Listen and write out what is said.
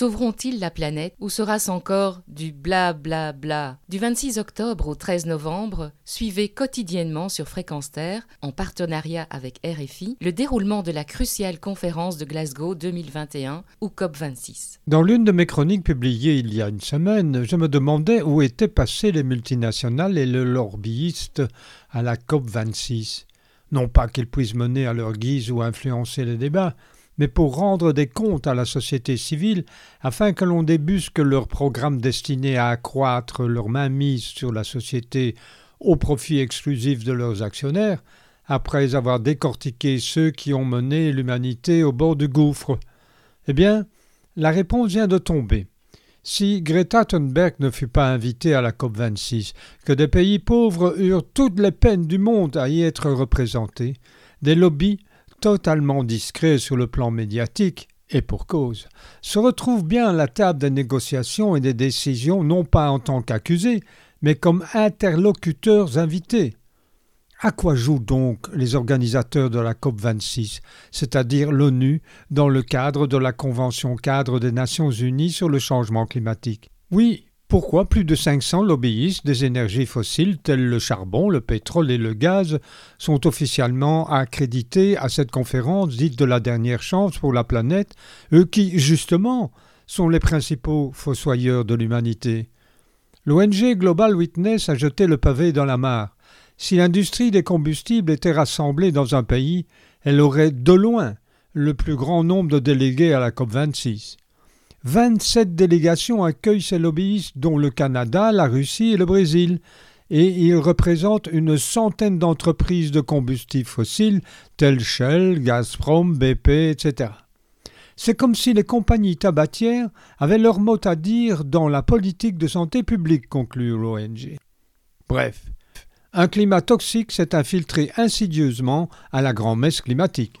Sauveront-ils la planète ou sera-ce encore du bla bla bla? Du 26 octobre au 13 novembre, suivez quotidiennement sur Fréquence Terre, en partenariat avec RFI, le déroulement de la cruciale conférence de Glasgow 2021 ou COP26. Dans l'une de mes chroniques publiées il y a une semaine, je me demandais où étaient passées les multinationales et le lobbyiste à la COP26. Non pas qu'ils puissent mener à leur guise ou influencer les débats, mais pour rendre des comptes à la société civile afin que l'on débusque leurs programmes destinés à accroître leur mainmise sur la société au profit exclusif de leurs actionnaires, après avoir décortiqué ceux qui ont mené l'humanité au bord du gouffre. Eh bien, la réponse vient de tomber. Si Greta Thunberg ne fut pas invitée à la COP26, que des pays pauvres eurent toutes les peines du monde à y être représentés, des lobbies totalement discrets sur le plan médiatique, et pour cause, se retrouvent bien à la table des négociations et des décisions non pas en tant qu'accusés, mais comme interlocuteurs invités. À quoi jouent donc les organisateurs de la COP26, c'est-à-dire l'ONU, dans le cadre de la Convention cadre des Nations Unies sur le changement climatique? Oui, pourquoi plus de 500 lobbyistes des énergies fossiles telles le charbon, le pétrole et le gaz sont officiellement accrédités à cette conférence dite de la dernière chance pour la planète, eux qui, justement, sont les principaux fossoyeurs de l'humanité? L'ONG Global Witness a jeté le pavé dans la mare. Si l'industrie des combustibles était rassemblée dans un pays, elle aurait de loin le plus grand nombre de délégués à la COP26. 27 délégations accueillent ces lobbyistes, dont le Canada, la Russie et le Brésil, et ils représentent une centaine d'entreprises de combustibles fossiles telles Shell, Gazprom, BP, etc. C'est comme si les compagnies tabatières avaient leur mot à dire dans la politique de santé publique, conclut l'ONG. Bref, un climat toxique s'est infiltré insidieusement à la grand-messe climatique.